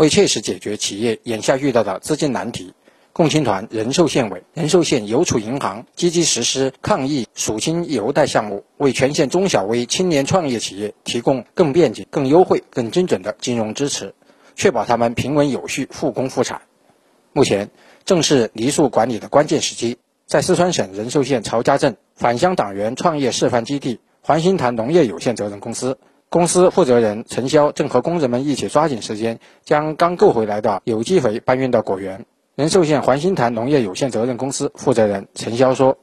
为切实解决企业眼下遇到的资金难题，共青团仁寿县委、仁寿县邮储银行积极实施抗疫赎清邮贷项目，为全县中小微青年创业企业提供更便捷、更优惠、更精准的金融支持，确保他们平稳有序复工复产。目前正是梨树管理的关键时期，在四川省仁寿县曹家镇返乡党员创业示范基地环新坛农业有限责任公司。公司负责人陈潇正和工人们一起抓紧时间，将刚购回来的有机肥搬运到果园。仁寿县环新潭农业有限责任公司负责人陈潇说：“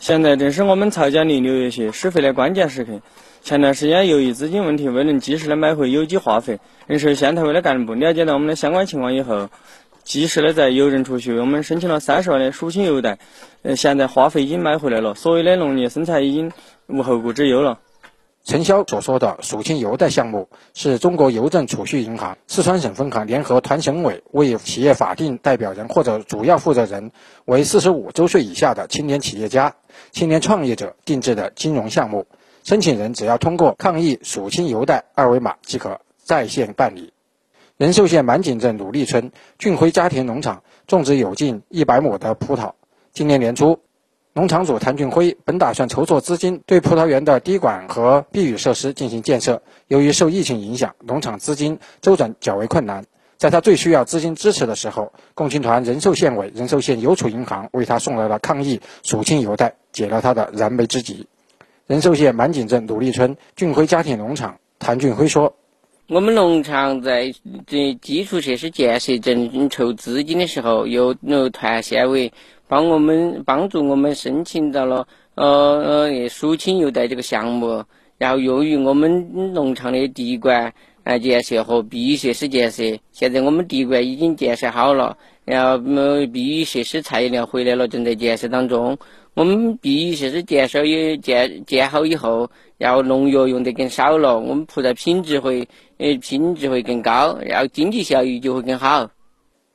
现在正是我们曹家岭六月蟹施肥的关键时刻。前段时间由于资金问题，未能及时的买回有机化肥，仁寿县委的干部了解到我们的相关情况以后，及时的在邮政储蓄为我们申请了三十万的赎清邮贷。呃，现在化肥已经买回来了，所有的农业生产已经无后顾之忧了。”陈潇所说的赎清邮贷项目，是中国邮政储蓄银行四川省分行联合团省委为企业法定代表人或者主要负责人为四十五周岁以下的青年企业家、青年创业者定制的金融项目。申请人只要通过抗疫赎清邮贷二维码即可在线办理。仁寿县满井镇鲁立村俊辉家庭农场种植有近一百亩的葡萄，今年年初。农场主谭俊辉本打算筹措资金，对葡萄园的滴管和避雨设施进行建设。由于受疫情影响，农场资金周转较为困难。在他最需要资金支持的时候，共青团仁寿县委、仁寿县邮储银行为他送来了抗疫赎清邮贷，解了他的燃眉之急。仁寿县满井镇鲁立村俊辉家庭农场，谭俊辉说：“我们农场在这基础设施建设正筹资金的时候，由由团县委。”帮我们帮助我们申请到了呃呃输清邮贷这个项目，然后由于我们农场的地管啊建设和避雨设施建设，现在我们地管已经建设好了，然后呃避雨设施材料回来了，正在建设当中。我们避雨设施建设也建建好以后，然后农药用得更少了，我们葡萄品质会呃品质会更高，然后经济效益就会更好。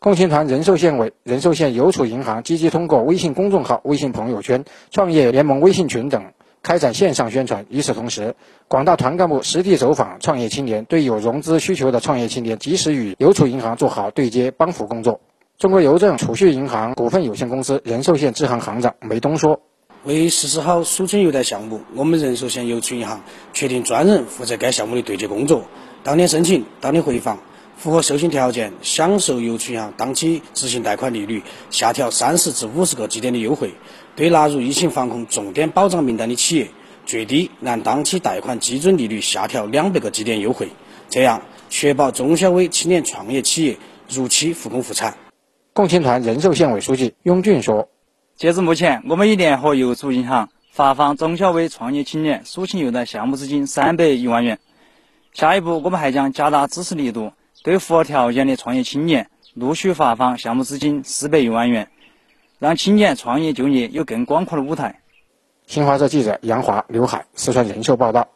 共青团仁寿县委、仁寿县邮储银行积极通过微信公众号、微信朋友圈、创业联盟微信群等开展线上宣传。与此同时，广大团干部实地走访创业青年，对有融资需求的创业青年，及时与邮储银行做好对接帮扶工作。中国邮政储蓄银行股份有限公司仁寿县支行行长梅东说：“为实施好赎清邮贷项目，我们仁寿县邮储银行确定专人负责该项目的对接工作，当天申请，当天回访。”符合授信条件，享受邮储银行当期执行贷款利率下调三十至五十个基点的优惠。对纳入疫情防控重点保障名单的企业，最低按当期贷款基准利率下调两百个基点优惠。这样确保中小微青年创业企业如期复工复产。共青团仁寿县委书记雍俊说：“截至目前，我们已联合邮储银行发放中小微创业青年赎清邮贷项目资金三百余万元。下一步，我们还将加大支持力度。”对符合条件的创业青年，陆续发放项目资金四百余万元，让青年创业就业有更广阔的舞台。新华社记者杨华、刘海，四川人寿报道。